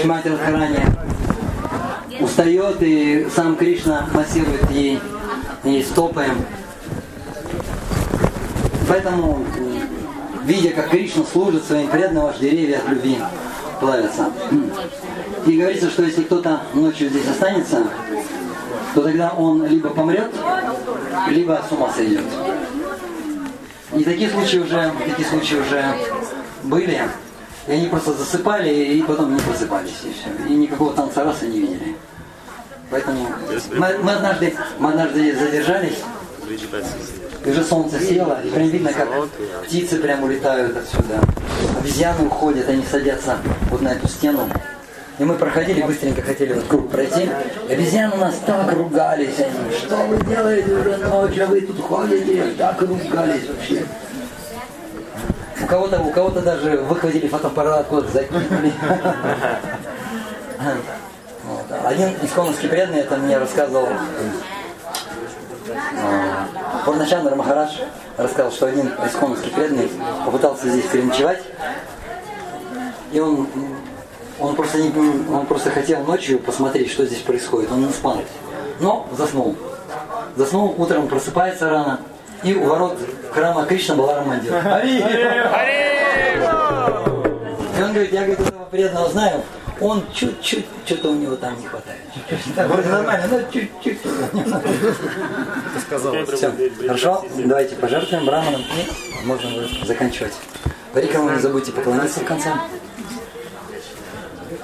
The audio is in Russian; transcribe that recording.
Шимати Радхарани устает, и сам Кришна массирует ей, ей стопы. Поэтому, видя, как Кришна служит своим преданным, аж деревья от любви плавятся. И говорится, что если кто-то ночью здесь останется, то тогда он либо помрет, либо с ума сойдет. И такие случаи уже, такие случаи уже были. И они просто засыпали и потом не просыпались. И, все. и никакого танца раса не видели. Поэтому мы, мы, однажды, мы однажды задержались, и уже солнце село, и прям видно, как птицы прям улетают отсюда. Обезьяны уходят, они садятся вот на эту стену. И мы проходили, быстренько хотели вот круг пройти. Обезьяны у нас так ругались. Они, что вы делаете уже ночью, вы тут ходите, так ругались вообще. У кого-то, у кого-то даже выхватили фотоаппарат, куда-то закинули. Один исконовский преданный это мне рассказывал Пурначандра Махарадж рассказал, что один исконовский преданный попытался здесь переночевать, и он, он, просто не, он просто хотел ночью посмотреть, что здесь происходит. Он не спал, но заснул. Заснул, утром просыпается рано, и у ворот храма Кришна была Рамандир. И он говорит, я говорит, этого преданного знаю, он чуть-чуть, что-то у него там не хватает. Вроде нормально, но чуть-чуть. Все, хорошо, давайте пожертвуем браманом и можно заканчивать. Варикам не забудьте поклониться в конце.